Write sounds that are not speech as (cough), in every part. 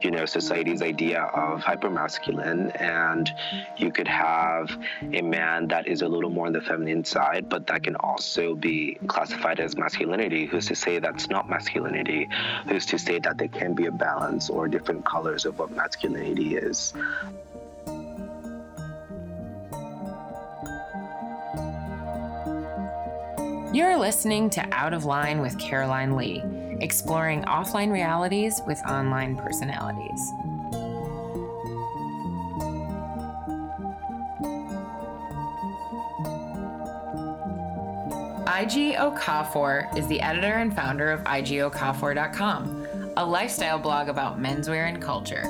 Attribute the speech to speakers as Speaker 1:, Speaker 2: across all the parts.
Speaker 1: you know society's idea of hypermasculine and you could have a man that is a little more on the feminine side but that can also be classified as masculinity. Who's to say that's not masculinity? Who's to say that there can be a balance or different colors of what masculinity is
Speaker 2: You're listening to Out of Line with Caroline Lee, exploring offline realities with online personalities. IG Okafor is the editor and founder of IGOkafor.com, a lifestyle blog about menswear and culture.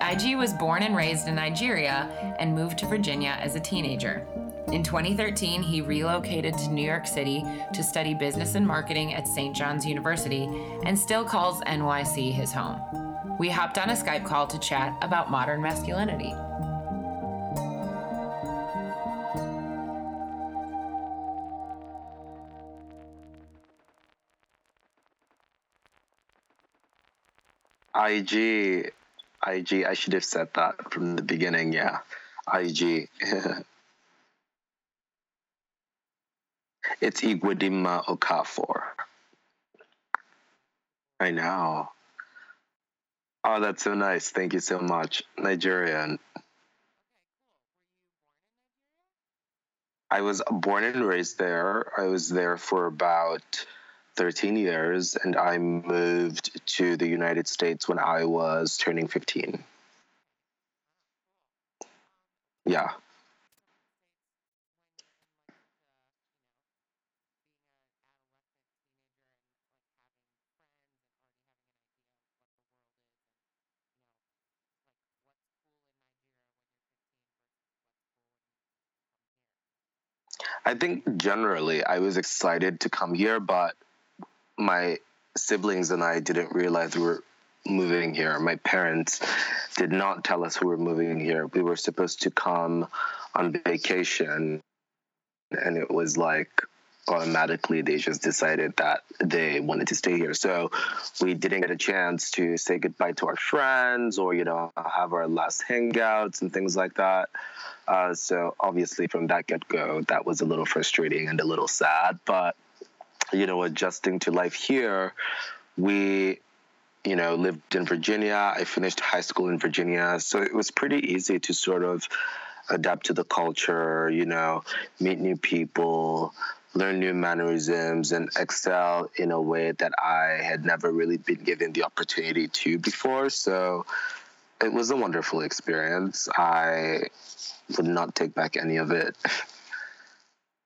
Speaker 2: IG was born and raised in Nigeria and moved to Virginia as a teenager. In 2013, he relocated to New York City to study business and marketing at St. John's University and still calls NYC his home. We hopped on a Skype call to chat about modern masculinity.
Speaker 1: IG, IG, I should have said that from the beginning. Yeah, IG. (laughs) it's Iguadima Okafor. I know. Oh, that's so nice. Thank you so much. Nigerian. I was born and raised there. I was there for about 13 years, and I moved to the United States when I was turning 15. Yeah. I think generally I was excited to come here, but my siblings and I didn't realize we were moving here. My parents did not tell us we were moving here. We were supposed to come on vacation, and it was like automatically they just decided that they wanted to stay here. So we didn't get a chance to say goodbye to our friends or, you know, have our last hangouts and things like that. Uh, so obviously from that get go, that was a little frustrating and a little sad. But, you know, adjusting to life here, we you know, lived in Virginia. I finished high school in Virginia. So it was pretty easy to sort of adapt to the culture, you know, meet new people, learn new mannerisms, and excel in a way that I had never really been given the opportunity to before. So it was a wonderful experience. I would not take back any of it.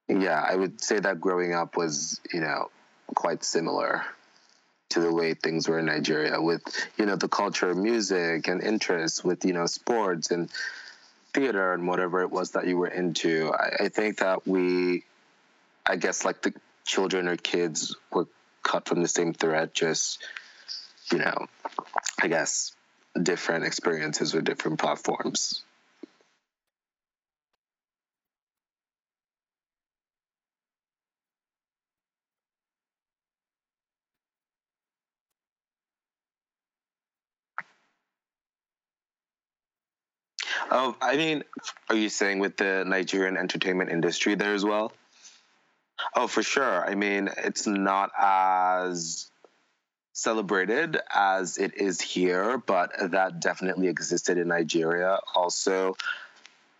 Speaker 1: yeah, I would say that growing up was, you know, quite similar to the way things were in Nigeria with, you know, the culture of music and interests with, you know, sports and theater and whatever it was that you were into. I, I think that we, I guess, like the children or kids were cut from the same thread, just, you know, I guess different experiences with different platforms. Oh, I mean, are you saying with the Nigerian entertainment industry there as well? Oh, for sure. I mean, it's not as celebrated as it is here, but that definitely existed in Nigeria. Also,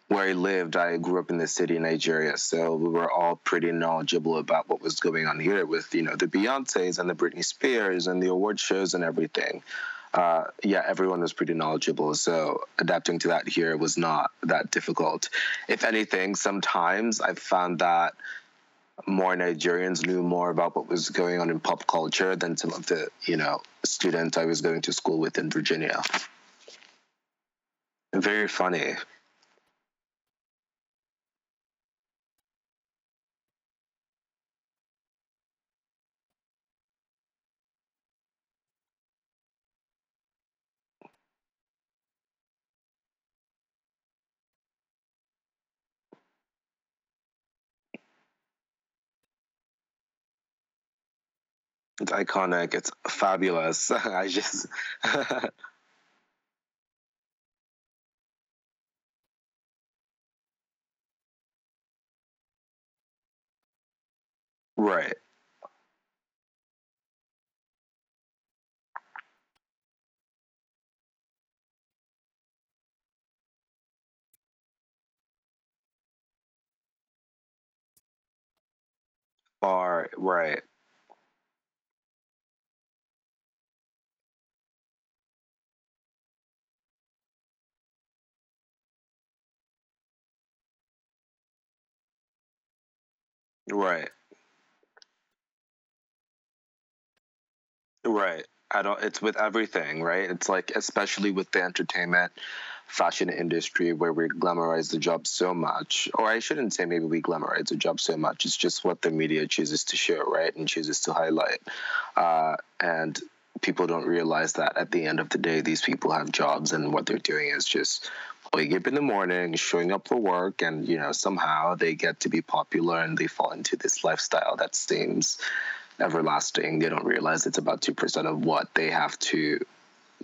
Speaker 1: where I lived, I grew up in the city, Nigeria, so we were all pretty knowledgeable about what was going on here with, you know, the Beyonces and the Britney Spears and the award shows and everything uh, yeah, everyone was pretty knowledgeable. So adapting to that here was not that difficult. If anything, sometimes I found that more Nigerians knew more about what was going on in pop culture than some of the, you know, students I was going to school with in Virginia. Very funny. It's iconic. It's fabulous. (laughs) I just. (laughs) right. Or, right. Right. Right. I don't it's with everything, right? It's like especially with the entertainment fashion industry where we glamorize the job so much. Or I shouldn't say maybe we glamorize the job so much. It's just what the media chooses to show, right? And chooses to highlight. Uh, and people don't realize that at the end of the day these people have jobs and what they're doing is just waking up in the morning, showing up for work, and you know, somehow they get to be popular and they fall into this lifestyle that seems everlasting. They don't realize it's about 2% of what they have to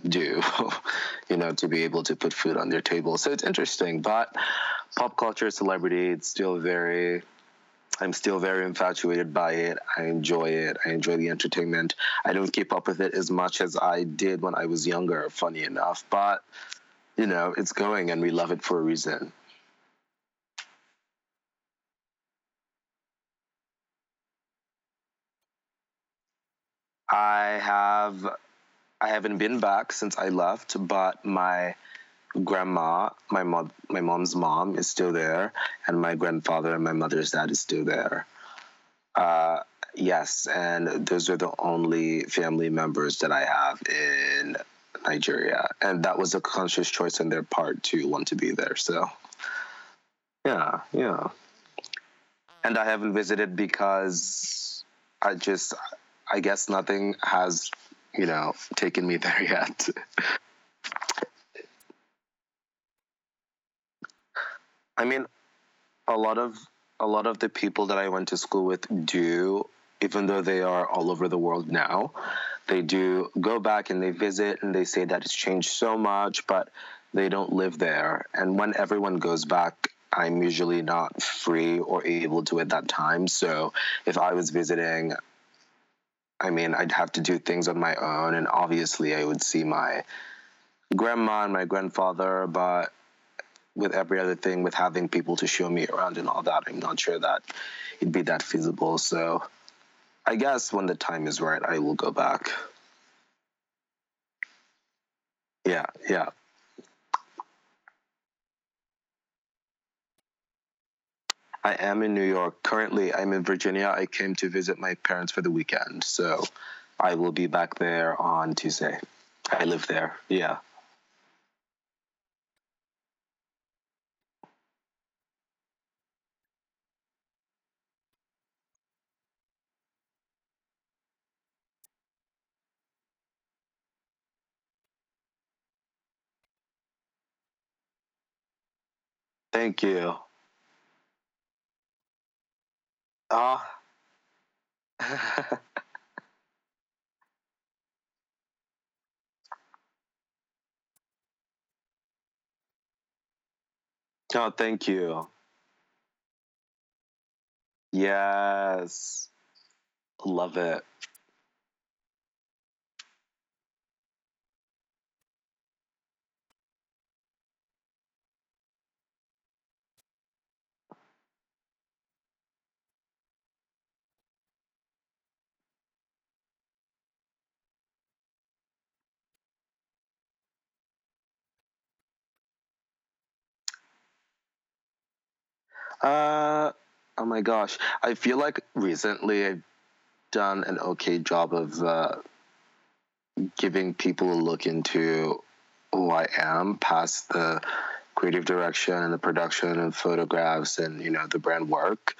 Speaker 1: do, (laughs) you know, to be able to put food on their table. So it's interesting, but pop culture, celebrity, it's still very. I'm still very infatuated by it. I enjoy it. I enjoy the entertainment. I don't keep up with it as much as I did when I was younger, funny enough. But, you know, it's going and we love it for a reason. I have I haven't been back since I left, but my grandma, my mom, my mom's mom is still there, and my grandfather and my mother's dad is still there. Uh, yes, and those are the only family members that I have in Nigeria, and that was a conscious choice on their part to want to be there. So, yeah, yeah. And I haven't visited because I just, I guess nothing has, you know, taken me (laughs) there yet. I mean, a lot of a lot of the people that I went to school with do, even though they are all over the world now, they do go back and they visit and they say that it's changed so much, but they don't live there. And when everyone goes back, I'm usually not free or able to at that time. So if I was visiting, I mean, I'd have to do things on my own, and obviously I would see my grandma and my grandfather, but with every other thing, with having people to show me around and all that, I'm not sure that it'd be that feasible. So I guess when the time is right, I will go back. Yeah, yeah. I am in New York. Currently, I'm in Virginia. I came to visit my parents for the weekend. So I will be back there on Tuesday. I live there. Yeah. Thank you. Ah. (laughs) oh, thank you. Yes. Love it. Uh, oh my gosh. I feel like recently I've done an okay job of uh, giving people a look into who I am past the creative direction and the production and photographs and you know the brand work.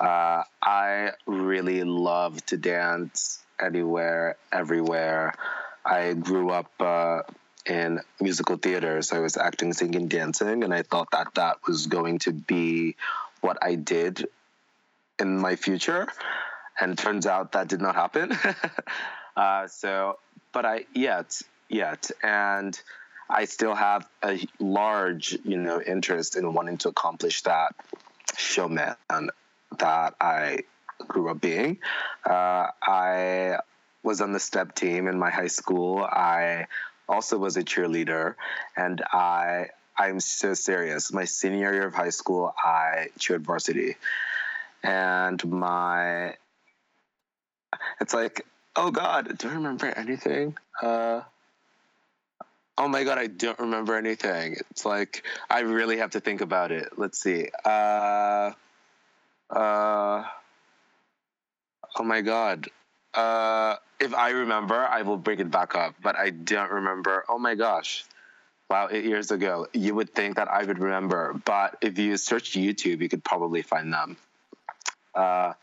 Speaker 1: Uh, I really love to dance anywhere, everywhere. I grew up uh, in musical theater, so I was acting, singing, dancing, and I thought that that was going to be what I did in my future. and turns out that did not happen. (laughs) uh, so, but I yet yet, and I still have a large you know interest in wanting to accomplish that showman that I grew up being. Uh, I was on the step team in my high school. I also was a cheerleader, and I I'm so serious. My senior year of high school, I cheered varsity, and my it's like oh god, do I remember anything? Uh, oh my god, I don't remember anything. It's like I really have to think about it. Let's see. Uh, uh, oh my god. Uh, if I remember, I will bring it back up, but I don't remember. Oh my gosh. Wow, eight years ago. You would think that I would remember, but if you search YouTube, you could probably find them. Uh,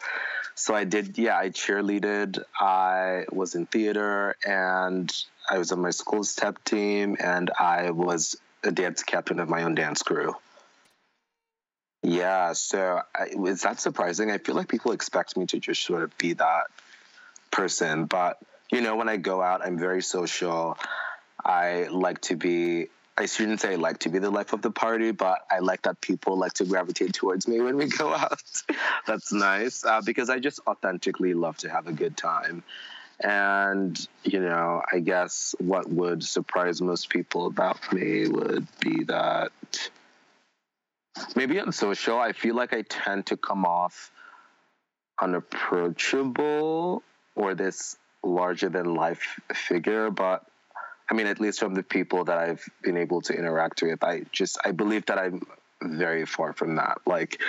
Speaker 1: so I did, yeah, I cheerleaded, I was in theater, and I was on my school step team, and I was a dance captain of my own dance crew. Yeah, so I, is that surprising? I feel like people expect me to just sort of be that person, but you know, when I go out, I'm very social. I like to be I shouldn't say I like to be the life of the party, but I like that people like to gravitate towards me when we (laughs) go out. That's nice uh, because I just authentically love to have a good time. And, you know, I guess what would surprise most people about me would be that maybe on social, I feel like I tend to come off unapproachable or this larger than life figure, but I mean, at least from the people that I've been able to interact with, I just I believe that I'm very far from that. Like,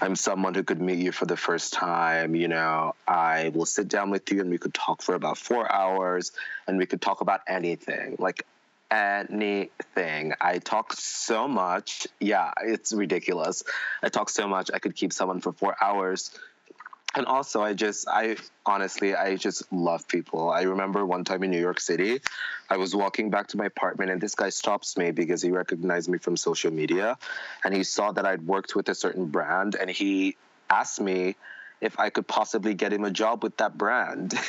Speaker 1: I'm someone who could meet you for the first time. You know, I will sit down with you and we could talk for about four hours, and we could talk about anything. Like anything. I talk so much. Yeah, it's ridiculous. I talk so much. I could keep someone for four hours and also i just i honestly i just love people. I remember one time in new york city i was walking back to my apartment and this guy stops me because he recognized me from social media. And he saw that i'd worked with a certain brand and he asked me if i could possibly get him a job with that brand. (laughs)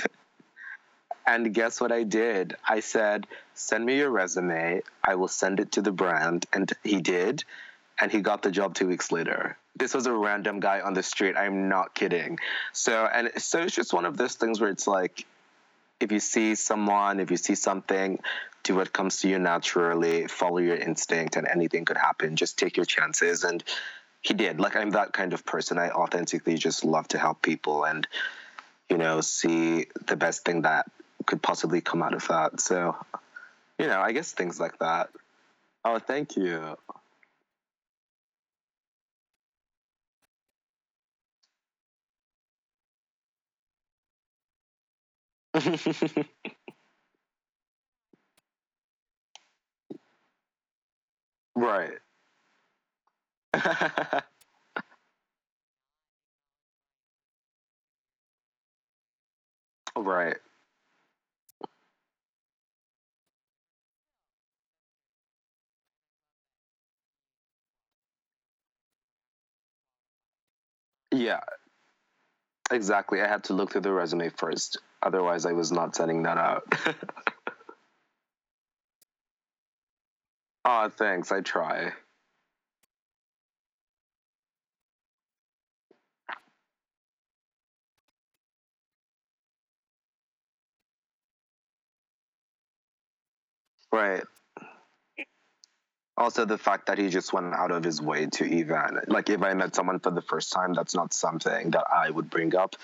Speaker 1: And guess what i did? I said send me your resume. I will send it to the brand. And he did and he got the job two weeks later this was a random guy on the street. I'm not kidding. So and so it's just one of those things where it's like if you see someone, if you see something, do what comes to you naturally, follow your instinct and anything could happen. Just take your chances and he did. Like I'm that kind of person. I authentically just love to help people and you know, see the best thing that could possibly come out of that. So, you know, I guess things like that. Oh, thank you. (laughs) right. (laughs) right. Yeah, exactly. I had to look through the resume first. Otherwise, I was not sending that out. oh, (laughs) thanks. I try. Right. Also, the fact that he just went out of his way to even, like, if I met someone for the first time, that's not something that I would bring up,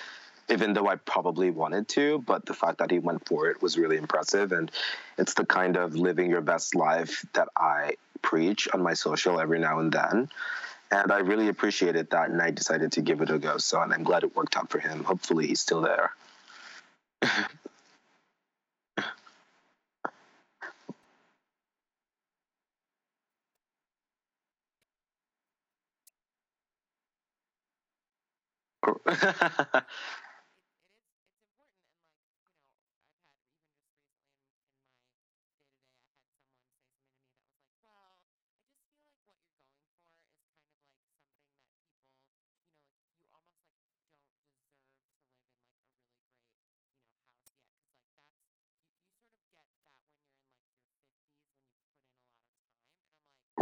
Speaker 1: even though I probably wanted to, but the fact that he went for it was really impressive. And it's the kind of living your best life that I preach on my social every now and then. And I really appreciated that. And I decided to give it a go. So, and I'm glad it worked out for him. Hopefully, he's still there. (laughs)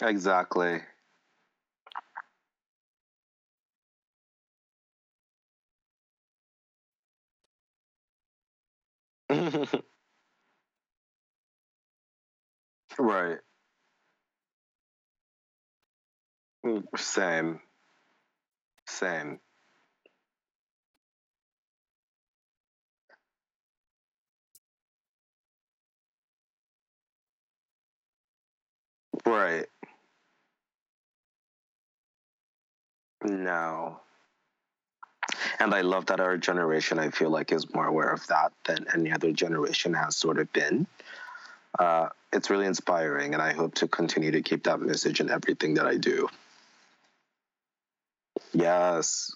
Speaker 1: Exactly. (laughs) right. Mm, Same. Same. Right. No. And I love that our generation, I feel like, is more aware of that than any other generation has sort of been. Uh, it's really inspiring, and I hope to continue to keep that message in everything that I do. Yes.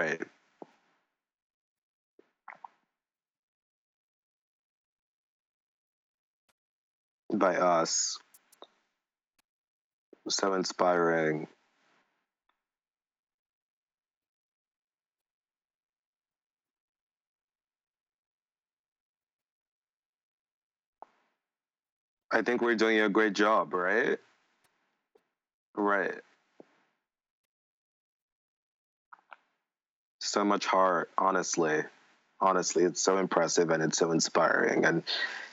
Speaker 1: Right. By us. So inspiring. I think we're doing a great job, right? Right. So much heart, honestly. Honestly, it's so impressive and it's so inspiring. And,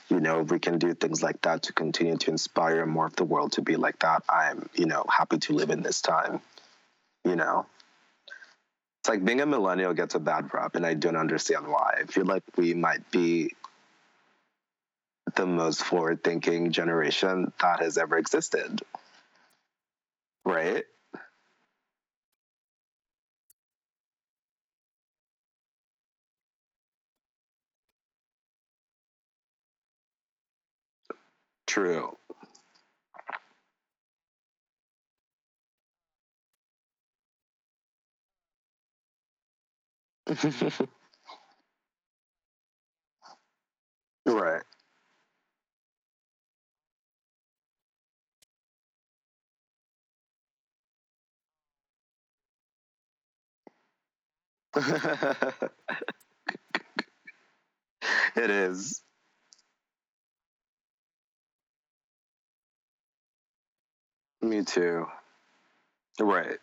Speaker 1: you know, if we can do things like that to continue to inspire more of the world to be like that, I'm, you know, happy to live in this time, you know? It's like being a millennial gets a bad rap, and I don't understand why. I feel like we might be the most forward thinking generation that has ever existed, right? True. (laughs) right. (laughs) it is. Me too. Right.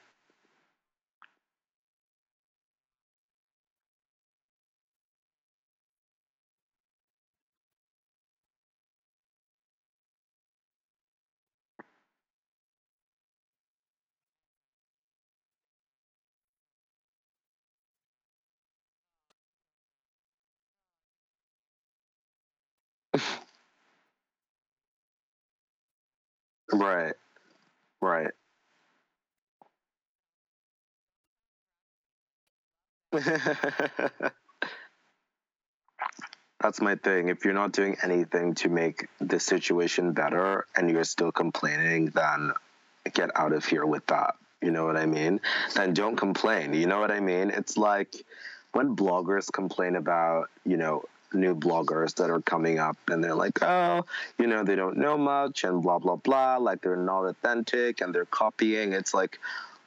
Speaker 1: (laughs) Right. Right. (laughs) That's my thing. If you're not doing anything to make the situation better and you're still complaining, then get out of here with that. You know what I mean? Then don't complain. You know what I mean? It's like when bloggers complain about, you know, new bloggers that are coming up and they're like, oh, you know, they don't know much and blah, blah, blah. Like they're not authentic and they're copying. It's like,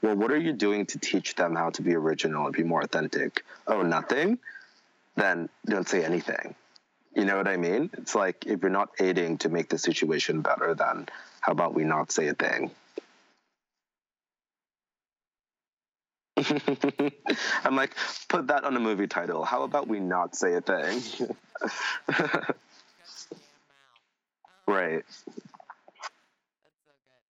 Speaker 1: well, what are you doing to teach them how to be original and be more authentic? Oh, nothing? Then don't say anything. You know what I mean? It's like if you're not aiding to make the situation better, then how about we not say a thing? (laughs) I'm like, put that on a movie title. How about we not say a thing? (laughs) right.
Speaker 3: That's so good.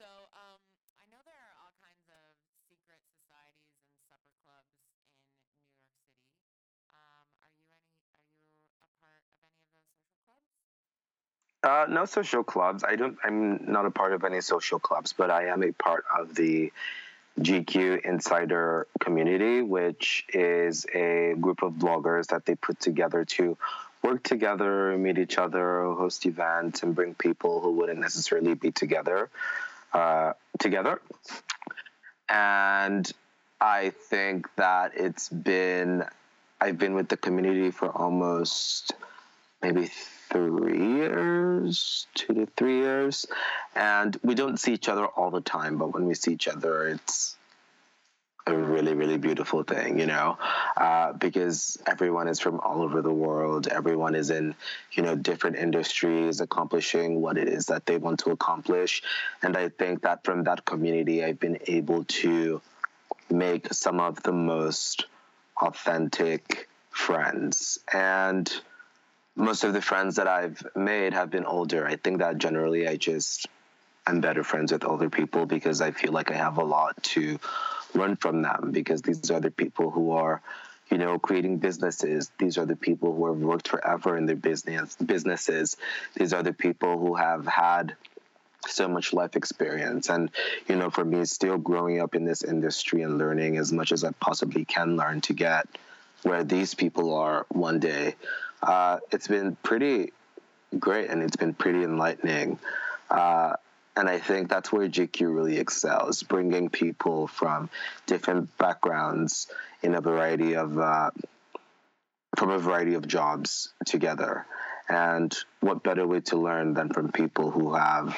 Speaker 3: So, um, I know there are all kinds of secret societies and supper clubs in New York City. Um, are you any? Are you a part of any of those social clubs?
Speaker 1: Uh, no social clubs. I don't. I'm not a part of any social clubs, but I am a part of the GQ Insider community, which is a group of bloggers that they put together to work together, meet each other, host events, and bring people who wouldn't necessarily be together uh, together. And I think that it's been I've been with the community for almost maybe three years, two to three years, and we don't see each other all the time. But when we see each other, it's a really, really beautiful thing, you know, uh, because everyone is from all over the world. Everyone is in, you know, different industries, accomplishing what it is that they want to accomplish. And I think that from that community, I've been able to make some of the most authentic friends. And most of the friends that I've made have been older. I think that generally I just I'm better friends with older people because I feel like I have a lot to learn from them because these are the people who are you know creating businesses. These are the people who have worked forever in their business businesses. These are the people who have had so much life experience. And you know for me still growing up in this industry and learning as much as i possibly can learn to get where these people are one day uh, it's been pretty great and it's been pretty enlightening uh, and I think that's where GQ really excels, bringing people from different backgrounds in a variety of uh, from a variety of jobs together. And what better way to learn than from people who have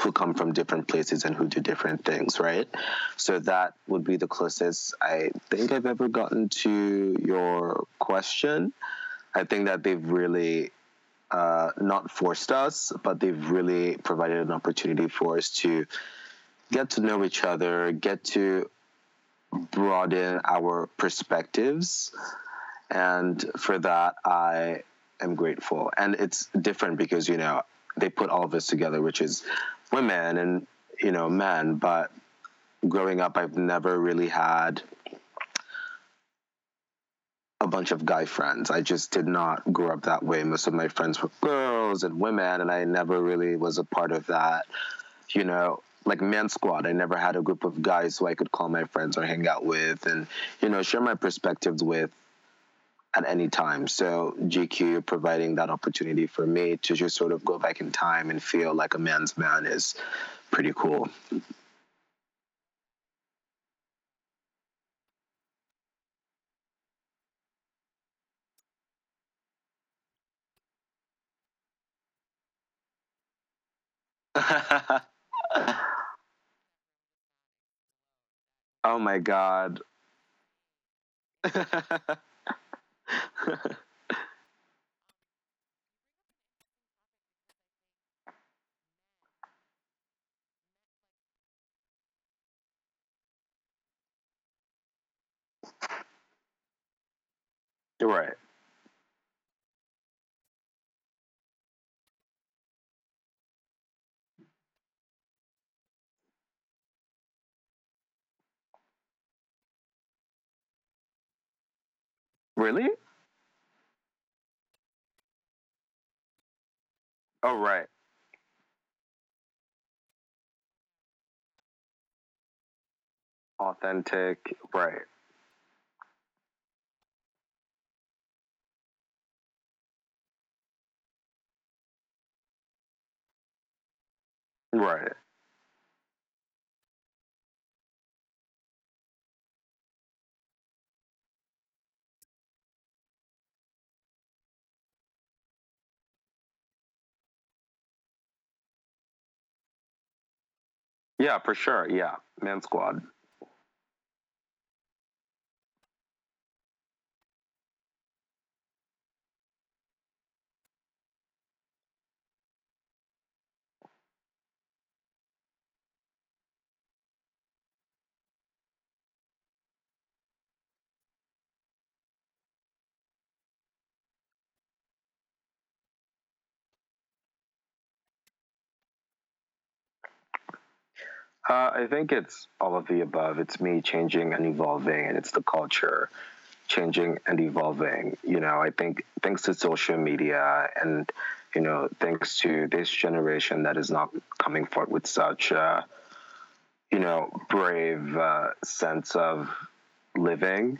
Speaker 1: who come from different places and who do different things, right? So that would be the closest I think I've ever gotten to your question. I think that they've really uh, not forced us, but they've really provided an opportunity for us to get to know each other, get to broaden our perspectives. And for that, I am grateful. And it's different because, you know, they put all of us together, which is women and, you know, men. But growing up, I've never really had a bunch of guy friends. I just did not grow up that way. Most of my friends were girls and women, and I never really was a part of that. You know, like man squad. I never had a group of guys who I could call my friends or hang out with and, you know, share my perspectives with at any time. So GQ providing that opportunity for me to just sort of go back in time and feel like a man's man is pretty cool. (laughs) oh my god. (laughs) right. Really? Oh, right. Authentic. Right. Right. Yeah, for sure. Yeah. Man squad. Uh, I think it's all of the above. It's me changing and evolving, and it's the culture changing and evolving. You know, I think thanks to social media and, you know, thanks to this generation that is not coming forth with such, uh, you know, brave uh, sense of living,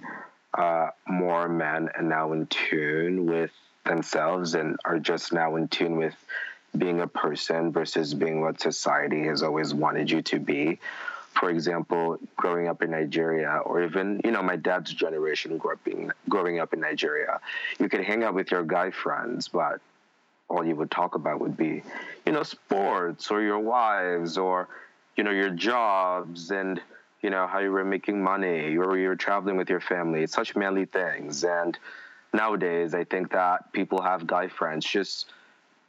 Speaker 1: uh, more men are now in tune with themselves and are just now in tune with being a person versus being what society has always wanted you to be. For example, growing up in Nigeria, or even you know my dad's generation growing up in Nigeria, you could hang out with your guy friends, but all you would talk about would be, you know, sports or your wives or, you know, your jobs and you know how you were making money or you were traveling with your family. It's such manly things. And nowadays, I think that people have guy friends just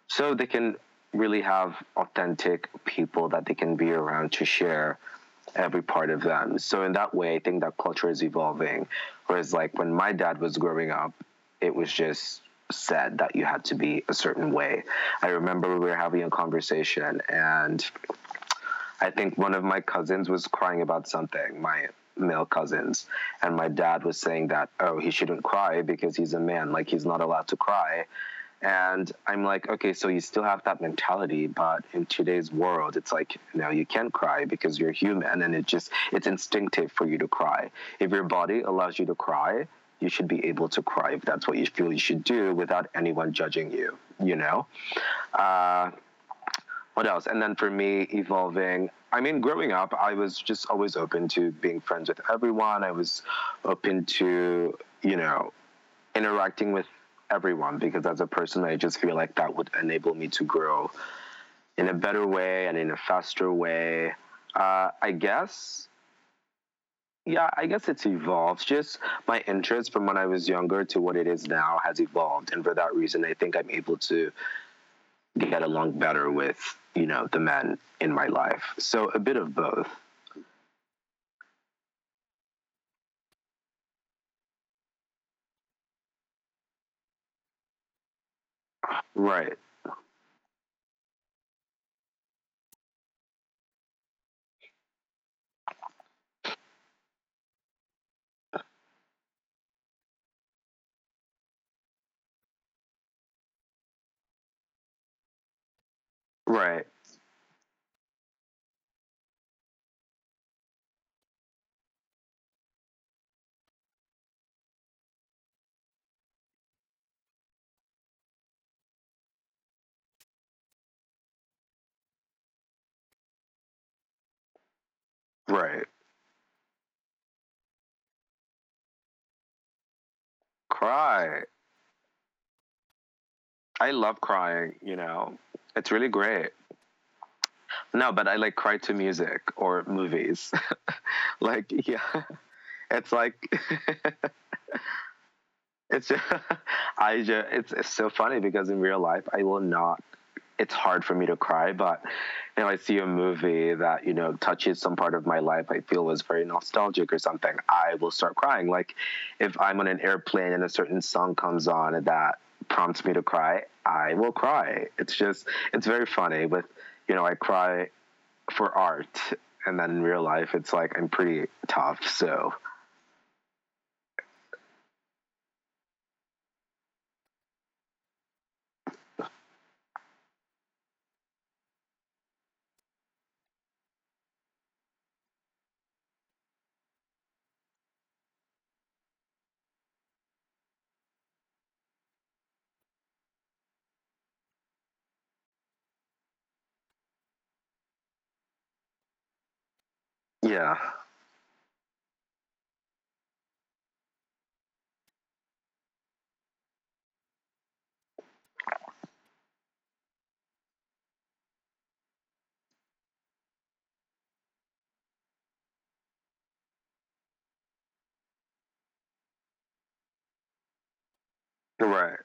Speaker 1: so they can really have authentic people that they can be around to share every part of them. So in that way, I think that culture is evolving. Whereas like when my dad was growing up, it was just said that you had to be a certain way. I remember we were having a conversation and I think one of my cousins was crying about something, my male cousins, and my dad was saying that, oh, he shouldn't cry because he's a man, like he's not allowed to cry. And I'm like, okay, so you still have that mentality, but in today's world, it's like, no, you can't cry because you're human and it just, it's instinctive for you to cry. If your body allows you to cry, you should be able to cry if that's what you feel you should do without anyone judging you, you know? Uh, what else? And then for me, evolving, I mean, growing up, I was just always open to being friends with everyone. I was open to, you know, interacting with everyone because as a person, I just feel like that would enable me to grow in a better way and in a faster way. Uh, I guess, yeah, I guess it's evolved. Just my interest from when I was younger to what it is now has evolved. And for that reason, I think I'm able to get along better with, you know, the men in my life. So a bit of both. Right. Right. Right. Cry. I love crying, you know. It's really great. No, but I like cry to music or movies. (laughs) like, yeah. It's like (laughs) it's just, (laughs) I just it's, it's so funny because in real life I will not it's hard for me to cry, but you know, I see a movie that, you know, touches some part of my life I feel was very nostalgic or something, I will start crying. Like if I'm on an airplane and a certain song comes on that prompts me to cry, I will cry. It's just it's very funny with you know, I cry for art and then in real life it's like I'm pretty tough. So yeah. Right.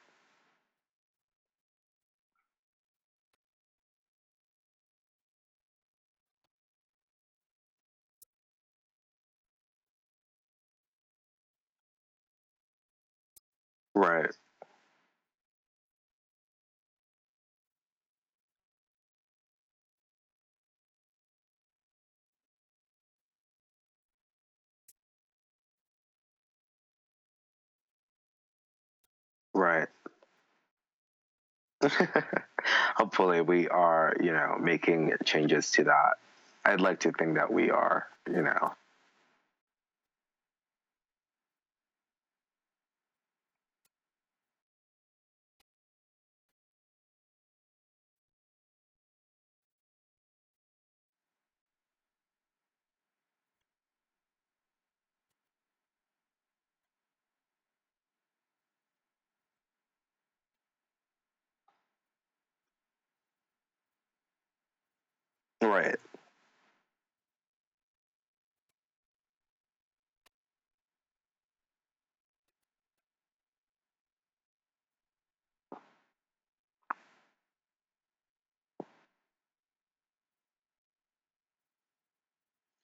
Speaker 1: Right. Right. (laughs) Hopefully, we are, you know, making changes to that. I'd like to think that we are, you know. Right.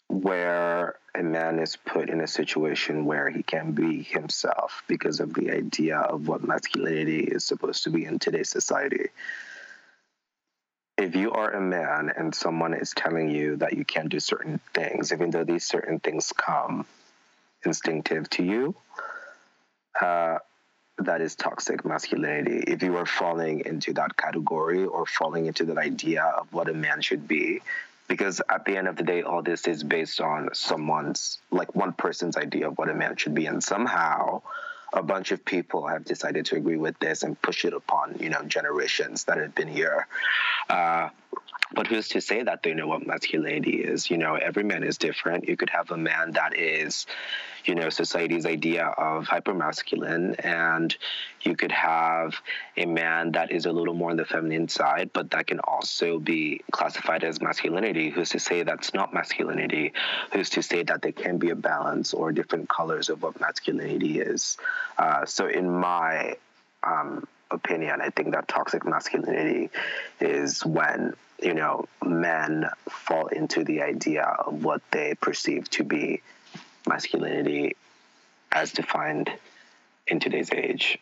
Speaker 1: Where a man is put in a situation where he can be himself because of the idea of what masculinity is supposed to be in today's society. If you are a man and someone is telling you that you can't do certain things, even though these certain things come instinctive to you, uh, that is toxic masculinity. If you are falling into that category or falling into that idea of what a man should be, because at the end of the day, all this is based on someone's, like one person's idea of what a man should be. And somehow a bunch of people have decided to agree with this and push it upon, you know, generations that have been here. Uh, but who's to say that they know what masculinity is? You know, every man is different. You could have a man that is, you know, society's idea of hypermasculine, and you could have a man that is a little more on the feminine side, but that can also be classified as masculinity. Who's to say that's not masculinity? Who's to say that there can be a balance or different colors of what masculinity is? Uh, so, in my um, opinion, I think that toxic masculinity is when you know men fall into the idea of what they perceive to be masculinity as defined in today's age.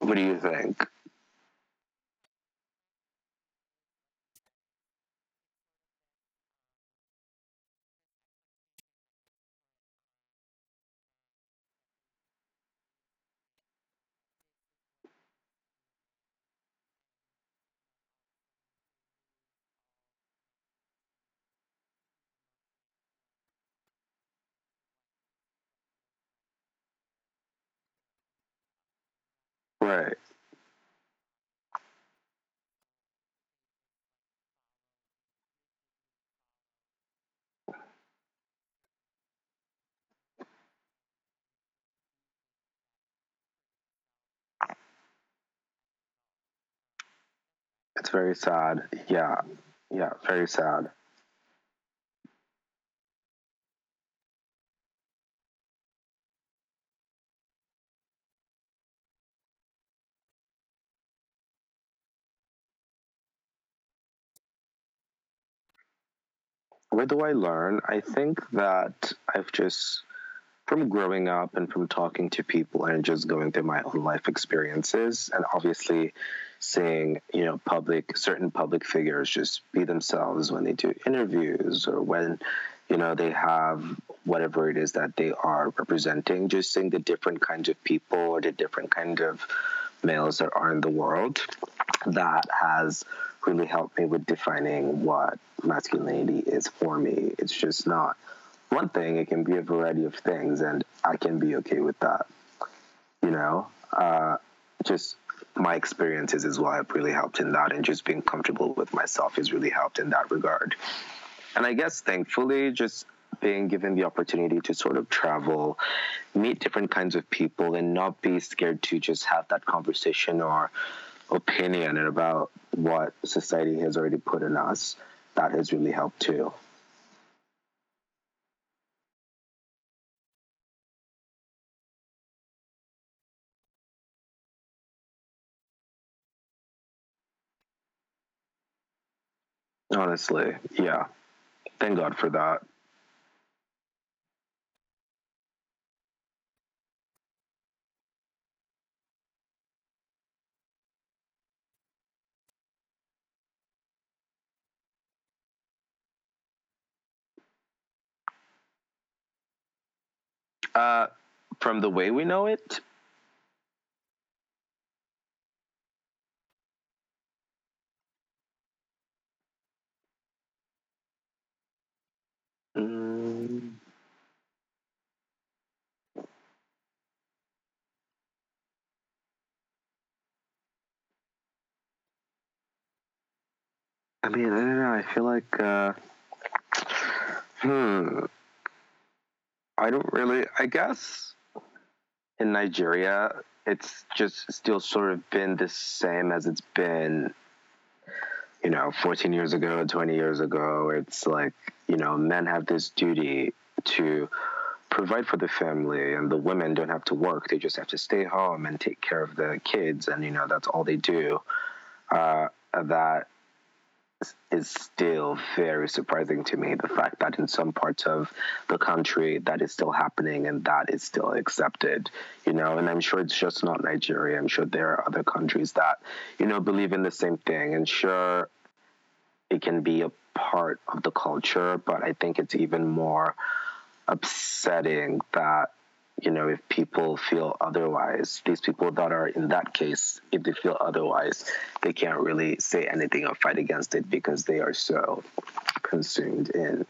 Speaker 1: What do you think? Right. It's very sad. Yeah. Yeah, very sad. Where do I learn? I think that I've just from growing up and from talking to people and just going through my own life experiences and obviously seeing you know public certain public figures just be themselves when they do interviews or when you know they have whatever it is that they are representing just seeing the different kinds of people or the different kind of males that are in the world that has really helped me with defining what masculinity is for me it's just not one thing, it can be a variety of things, and I can be okay with that. You know, uh, just my experiences as well have really helped in that, and just being comfortable with myself has really helped in that regard. And I guess thankfully, just being given the opportunity to sort of travel, meet different kinds of people, and not be scared to just have that conversation or opinion and about what society has already put in us, that has really helped too. Honestly, yeah. Thank God for that. Uh, from the way we know it, mm, I mean, I don't know. I feel like, uh, hmm, I don't really. I guess in Nigeria, it's just still sort of been the same as it's been, you know, 14 years ago, 20 years ago. It's like, you know, men have this duty to provide for the family and the women don't have to work they just have to stay home and take care of the kids and you know that's all they do uh, that is still very surprising to me. The fact that in some parts of the country that is still happening and that is still accepted, you know, and I'm sure it's just not Nigeria. I'm sure there are other countries that, you know, believe in the same thing. And sure, it can be a part of the culture, but I think it's even more upsetting that you know, if people feel otherwise, these people that are in that case, if they feel otherwise, they can't really say anything or fight against it because they are so consumed in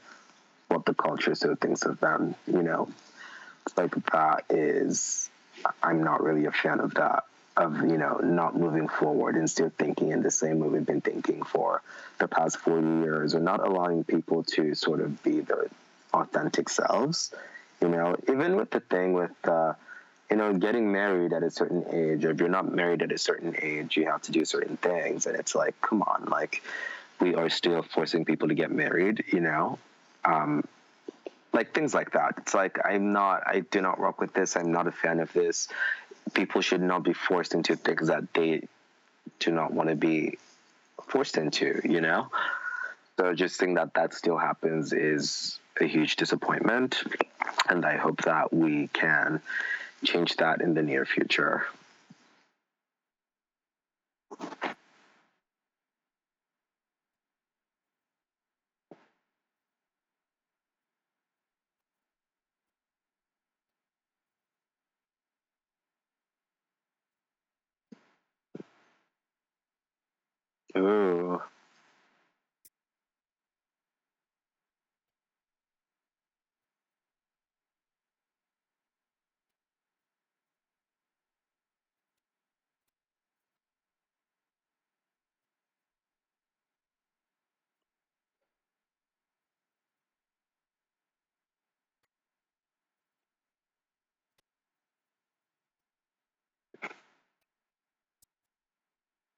Speaker 1: what the culture so thinks of them, you know. Like that is, I'm not really a fan of that, of, you know, not moving forward and still thinking in the same way we've been thinking for the past 40 years or not allowing people to sort of be their authentic selves you know, even with the thing with, uh, you know, getting married at a certain age, or if you're not married at a certain age, you have to do certain things. And it's like, come on, like, we are still forcing people to get married, you know? Um, like things like that. It's like, I'm not, I do not rock with this. I'm not a fan of this. People should not be forced into things that they do not want to be forced into, you know? So just think that that still happens is a huge disappointment. And I hope that we can change that in the near future. Ooh.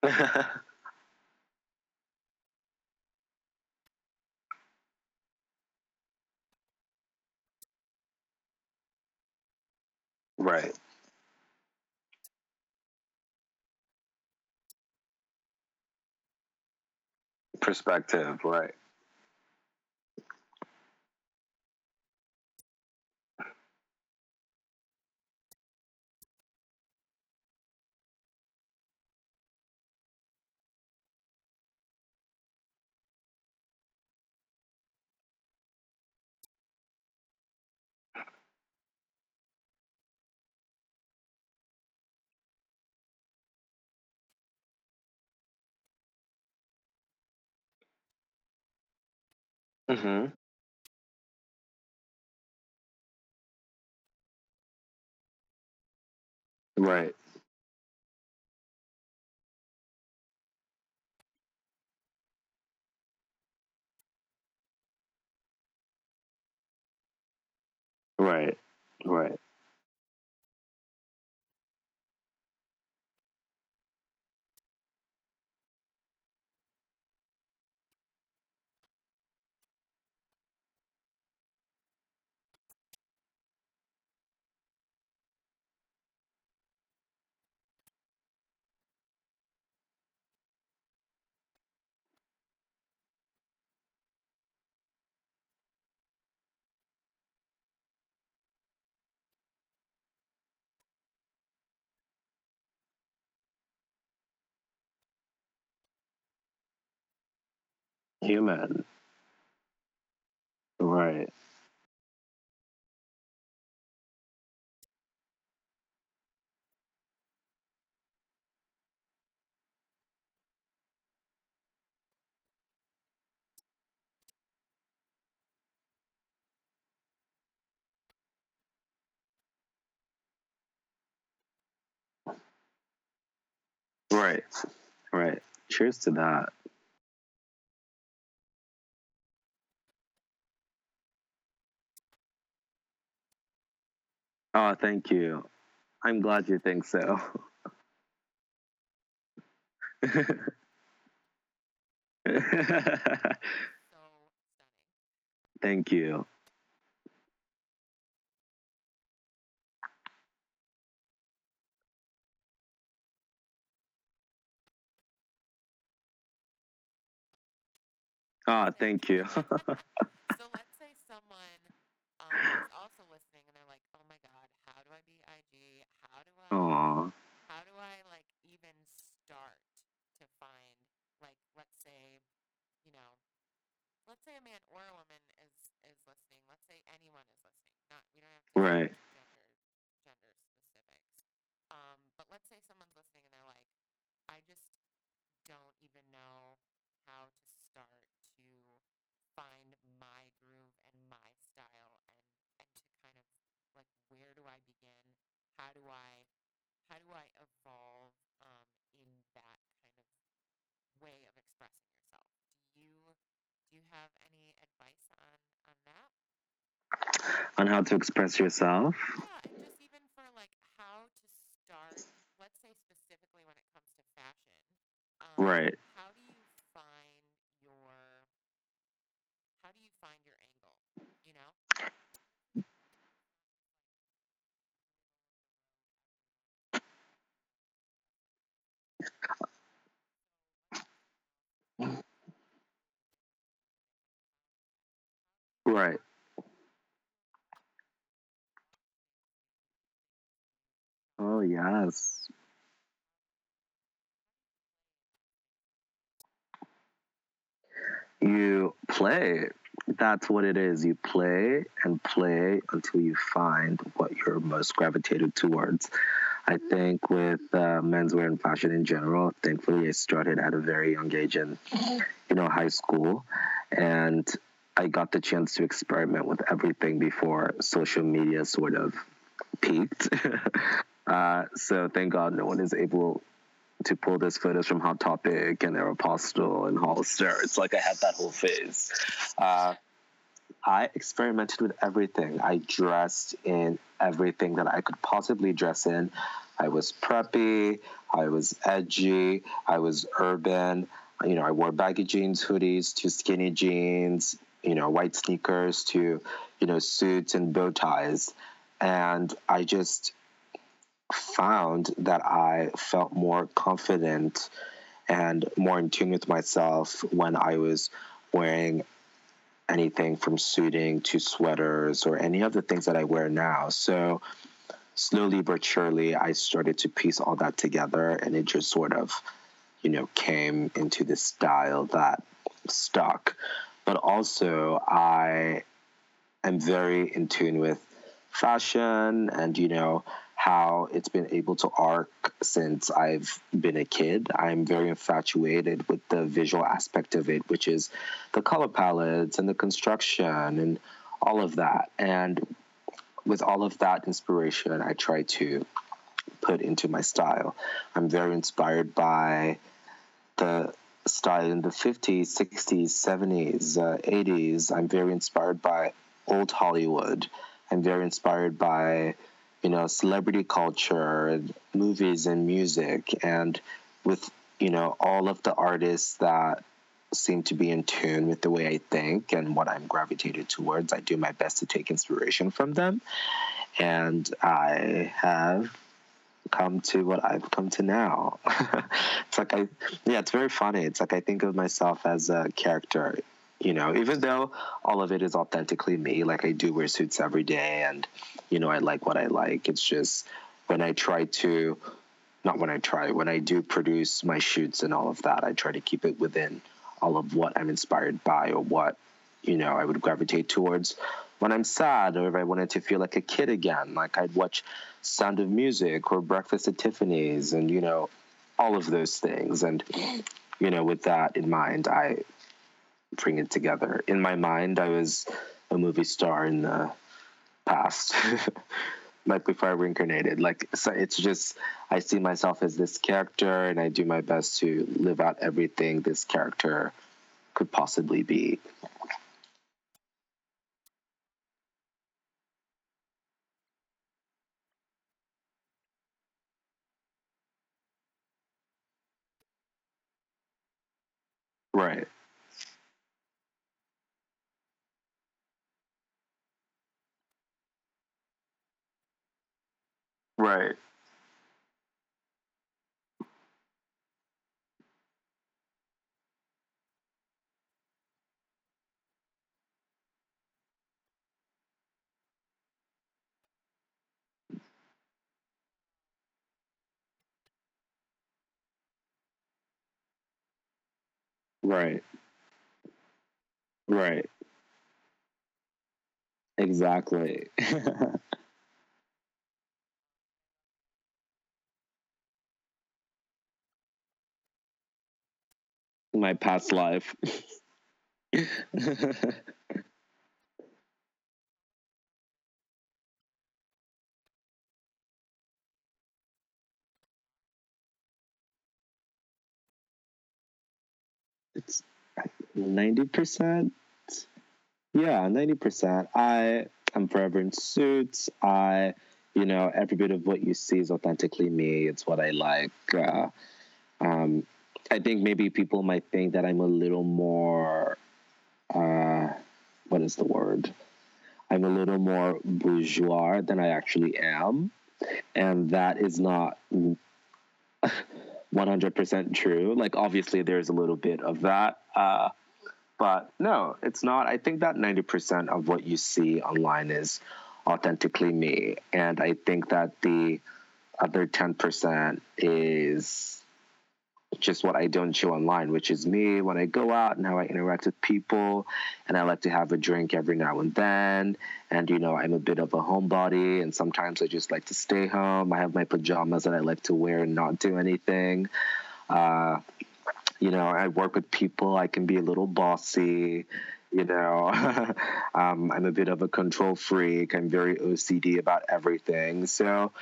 Speaker 1: (laughs) right. Perspective, right. hmm Right. Right. Right. Human. Right. Right. Right. Cheers to that. Oh, thank you. I'm glad you think so. (laughs) thank you. Ah, thank you. (laughs)
Speaker 3: so let's say someone um, also listening and they're like, "Oh my God, how do I be IG? How do I?
Speaker 1: Aww.
Speaker 3: How do I like even start to find like, let's say, you know, let's say a man or a woman is is listening. Let's say anyone is listening. Not we don't have to
Speaker 1: Right.
Speaker 3: gender gender specifics. Um, but let's say someone's listening and they're like, I just don't even know how to start to find my groove and my style and and to kind of like where do I begin? How do I how do I evolve um, in that kind of way of expressing yourself? Do you do you have any advice on on that?
Speaker 1: On how to express yourself.
Speaker 3: Yeah, just even for like how to start, let's say specifically when it comes to fashion. Um,
Speaker 1: Right.
Speaker 3: How do you find your how do you find your angle? You know?
Speaker 1: Right. Oh yes. You play. That's what it is. You play and play until you find what you're most gravitated towards. I think with uh, menswear and fashion in general, thankfully I started at a very young age in, you know, high school, and I got the chance to experiment with everything before social media sort of peaked. (laughs) uh, so thank God no one is able to pull those photos from Hot Topic and Aeropostale and Hollister. It's like I had that whole phase. Uh, I experimented with everything. I dressed in everything that I could possibly dress in. I was preppy, I was edgy, I was urban. You know, I wore baggy jeans, hoodies to skinny jeans, you know, white sneakers to, you know, suits and bow ties. And I just found that I felt more confident and more in tune with myself when I was wearing anything from suiting to sweaters or any of the things that I wear now. So slowly but surely, I started to piece all that together and it just sort of, you know, came into this style that stuck. But also, I am very in tune with fashion and, you know, how it's been able to arc since I've been a kid. I'm very infatuated with the visual aspect of it, which is the color palettes and the construction and all of that. And with all of that inspiration, I try to put into my style. I'm very inspired by the style in the 50s, 60s, 70s, uh, 80s. I'm very inspired by old Hollywood. I'm very inspired by, you know, celebrity culture movies and music. And with, you know, all of the artists that seem to be in tune with the way I think and what I'm gravitated towards, I do my best to take inspiration from them. And I have come to what I've come to now. (laughs) it's like I, yeah, it's very funny. It's like I think of myself as a character, you know, even though all of it is authentically me. Like I do wear suits every day, and you know, I like what I like. It's just when I try to, not when I try, when I do produce my shoots and all of that, I try to keep it within all of what I'm inspired by or what you know I would gravitate towards when I'm sad or if I wanted to feel like a kid again. Like I'd watch Sound of Music or Breakfast at Tiffany's and, you know, all of those things. And, you know, with that in mind, I bring it together. In my mind, I was a movie star in the past. (laughs) like before I reincarnated. Like so it's just I see myself as this character and I do my best to live out everything this character could possibly be. Right. Right. Right. Exactly. (laughs) My past life. (laughs) it's 90%. Yeah, 90%. I am forever in suits. I, you know, every bit of what you see is authentically me. It's what I like. Uh, um, I think maybe people might think that I'm a little more, uh, what is the word? I'm a little more bourgeois than I actually am. And that is not (laughs) 100% true. Like, obviously, there's a little bit of that. Uh, but no, it's not. I think that 90% of what you see online is authentically me. And I think that the other 10% is just what I don't show online, which is me when I go out and how I interact with people. And I like to have a drink every now and then. And, you know, I'm a bit of a homebody. And sometimes I just like to stay home. I have my pajamas that I like to wear and not do anything. Uh, you know, I work with people. I can be a little bossy. You know, (laughs) um, I'm a bit of a control freak. I'm very OCD about everything. So,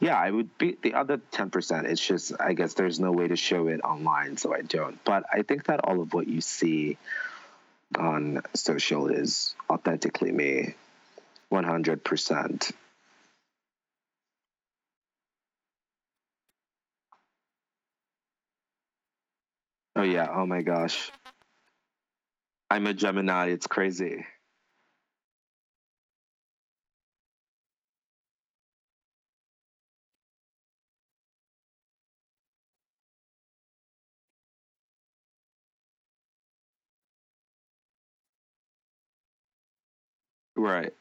Speaker 1: yeah, I would be the other 10%. It's just, I guess there's no way to show it online, so I don't. But I think that all of what you see on social is authentically me, 100%. Oh, yeah. Oh, my gosh. I'm a Gemini. It's crazy. Right.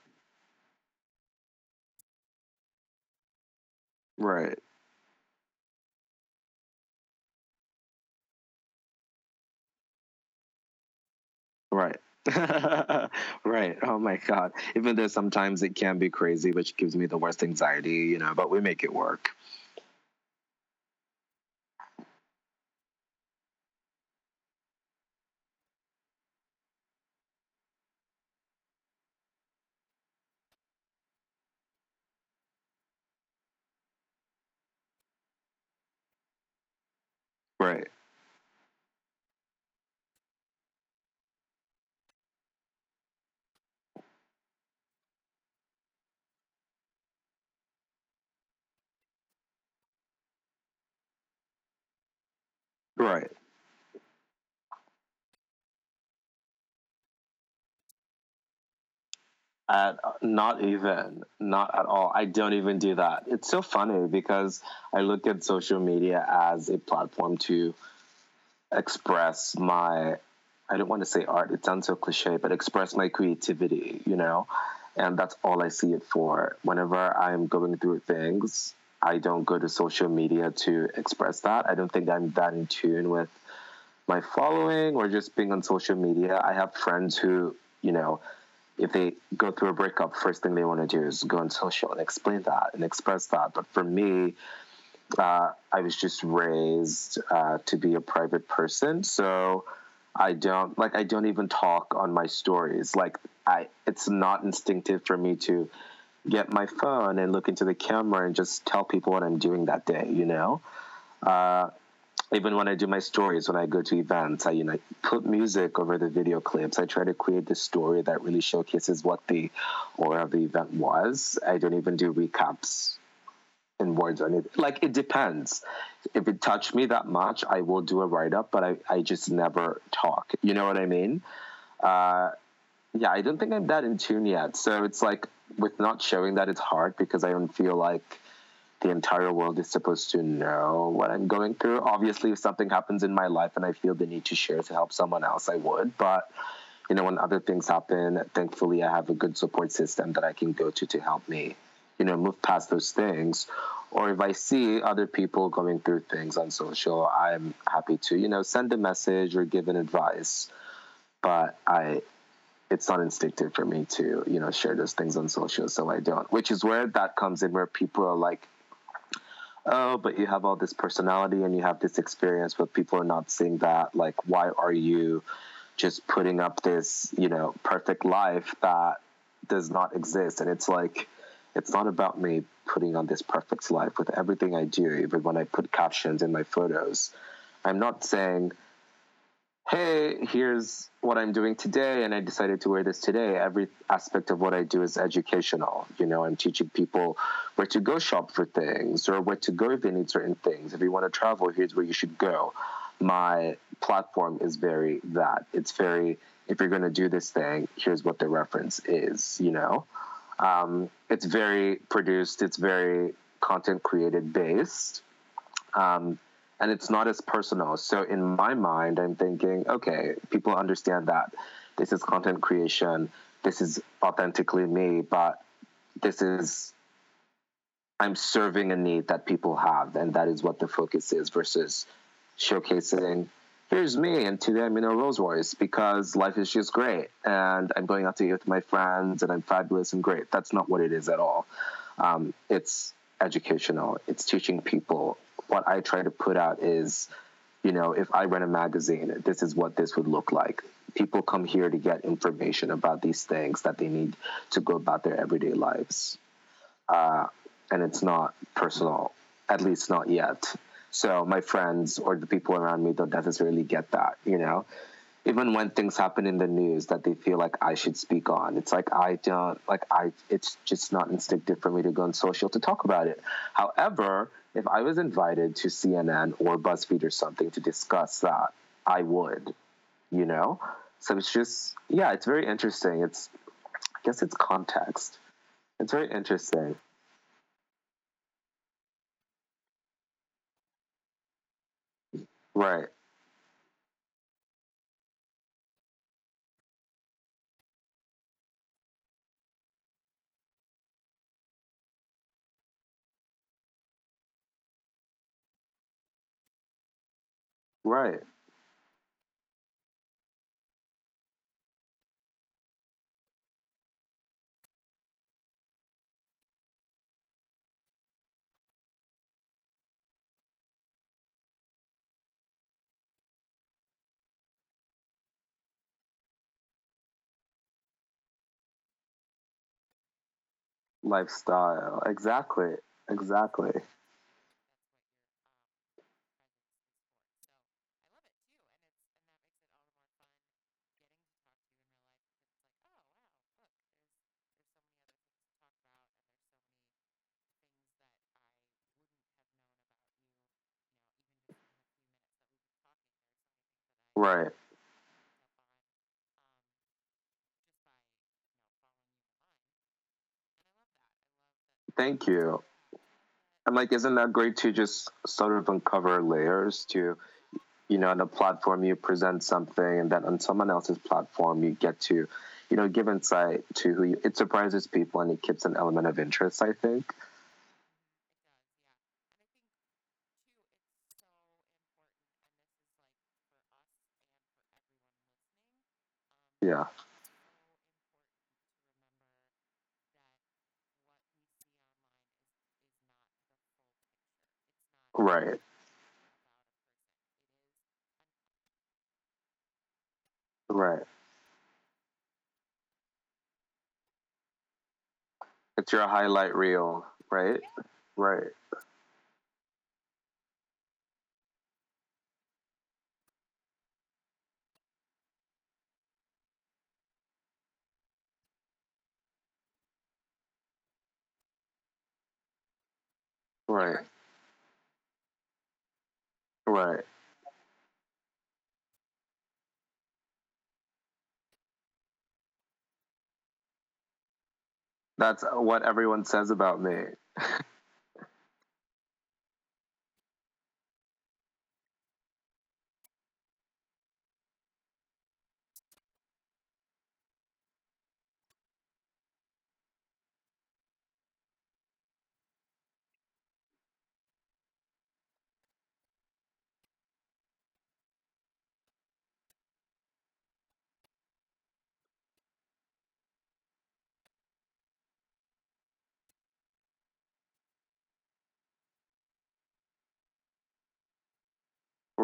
Speaker 1: Right. Right. (laughs) right. Oh my God. Even though sometimes it can be crazy, which gives me the worst anxiety, you know, but we make it work. Right. Right. At, not even, not at all. I don't even do that. It's so funny because I look at social media as a platform to express my, I don't want to say art, it sounds so cliche, but express my creativity, you know? And that's all I see it for. Whenever I'm going through things, I don't go to social media to express that. I don't think I'm that in tune with my following or just being on social media. I have friends who, you know, if they go through a breakup, first thing they want to do is go on social and explain that and express that. But for me, uh, I was just raised uh, to be a private person, so I don't like I don't even talk on my stories. Like I, it's not instinctive for me to get my phone and look into the camera and just tell people what I'm doing that day. You know. Uh, even when I do my stories, when I go to events, I you know put music over the video clips. I try to create the story that really showcases what the aura of the event was. I don't even do recaps in words or anything. Like it depends. If it touched me that much, I will do a write up, but I, I just never talk. You know what I mean? Uh, yeah, I don't think I'm that in tune yet. So it's like with not showing that it's hard because I don't feel like the entire world is supposed to know what I'm going through. Obviously, if something happens in my life and I feel the need to share to help someone else, I would. But you know, when other things happen, thankfully, I have a good support system that I can go to to help me, you know, move past those things. Or if I see other people going through things on social, I'm happy to, you know, send a message or give an advice. But I, it's not instinctive for me to, you know, share those things on social, so I don't. Which is where that comes in, where people are like, oh, but you have all this personality and you have this experience, but people are not seeing that. Like, why are you just putting up this, you know, perfect life that does not exist? And it's like, it's not about me putting on this perfect life with everything I do, even when I put captions in my photos. I'm not saying, hey, here's what I'm doing today, and I decided to wear this today. Every aspect of what I do is educational. You know, I'm teaching people where to go shop for things or where to go if they need certain things. If you want to travel, here's where you should go. My platform is very that. It's very, if you're going to do this thing, here's what the reference is, you know? Um, it's very produced, it's very content created based. Um, and it's not as personal. So in my mind, I'm thinking, okay, people understand that this is content creation, this is authentically me, but this is I'm serving a need that people have, and that is what the focus is versus showcasing. Here's me, and today I'm in a Rolls Royce because life is just great, and I'm going out to eat with my friends, and I'm fabulous and great. That's not what it is at all. Um, it's educational. It's teaching people what I try to put out is, you know, if I run a magazine, this is what this would look like. People come here to get information about these things that they need to go about their everyday lives. Uh, and it's not personal, at least not yet. So my friends or the people around me don't necessarily get that, you know? Even when things happen in the news that they feel like I should speak on, it's like I don't like I. It's just not instinctive for me to go on social to talk about it. However, if I was invited to CNN or BuzzFeed or something to discuss that, I would, you know. So it's just yeah, it's very interesting. It's I guess it's context. It's very interesting. Right. Right. Lifestyle. Exactly. Exactly.
Speaker 3: Right. Thank you. And like, isn't that great to just sort of uncover layers to, you know, on a platform you present something, and then on someone else's platform you get to, you know, give insight to who you, it surprises people and it keeps an element of interest. I think. Yeah. Right. Right. It's your highlight reel, right? Right. Right. Right. That's what everyone says about me. (laughs)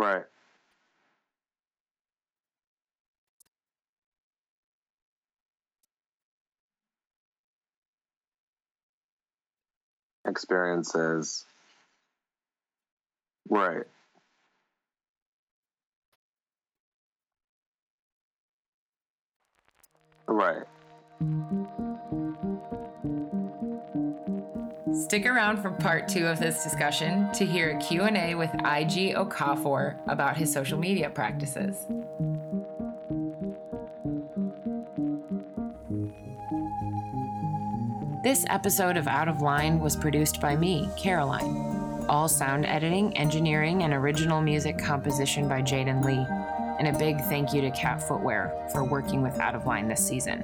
Speaker 3: Right. Experiences. Right. Right.
Speaker 2: Stick around for part two of this discussion to hear a Q&A with IG Okafor about his social media practices. This episode of Out of Line was produced by me, Caroline. All sound editing, engineering, and original music composition by Jaden Lee. And a big thank you to Cat Footwear for working with Out of Line this season.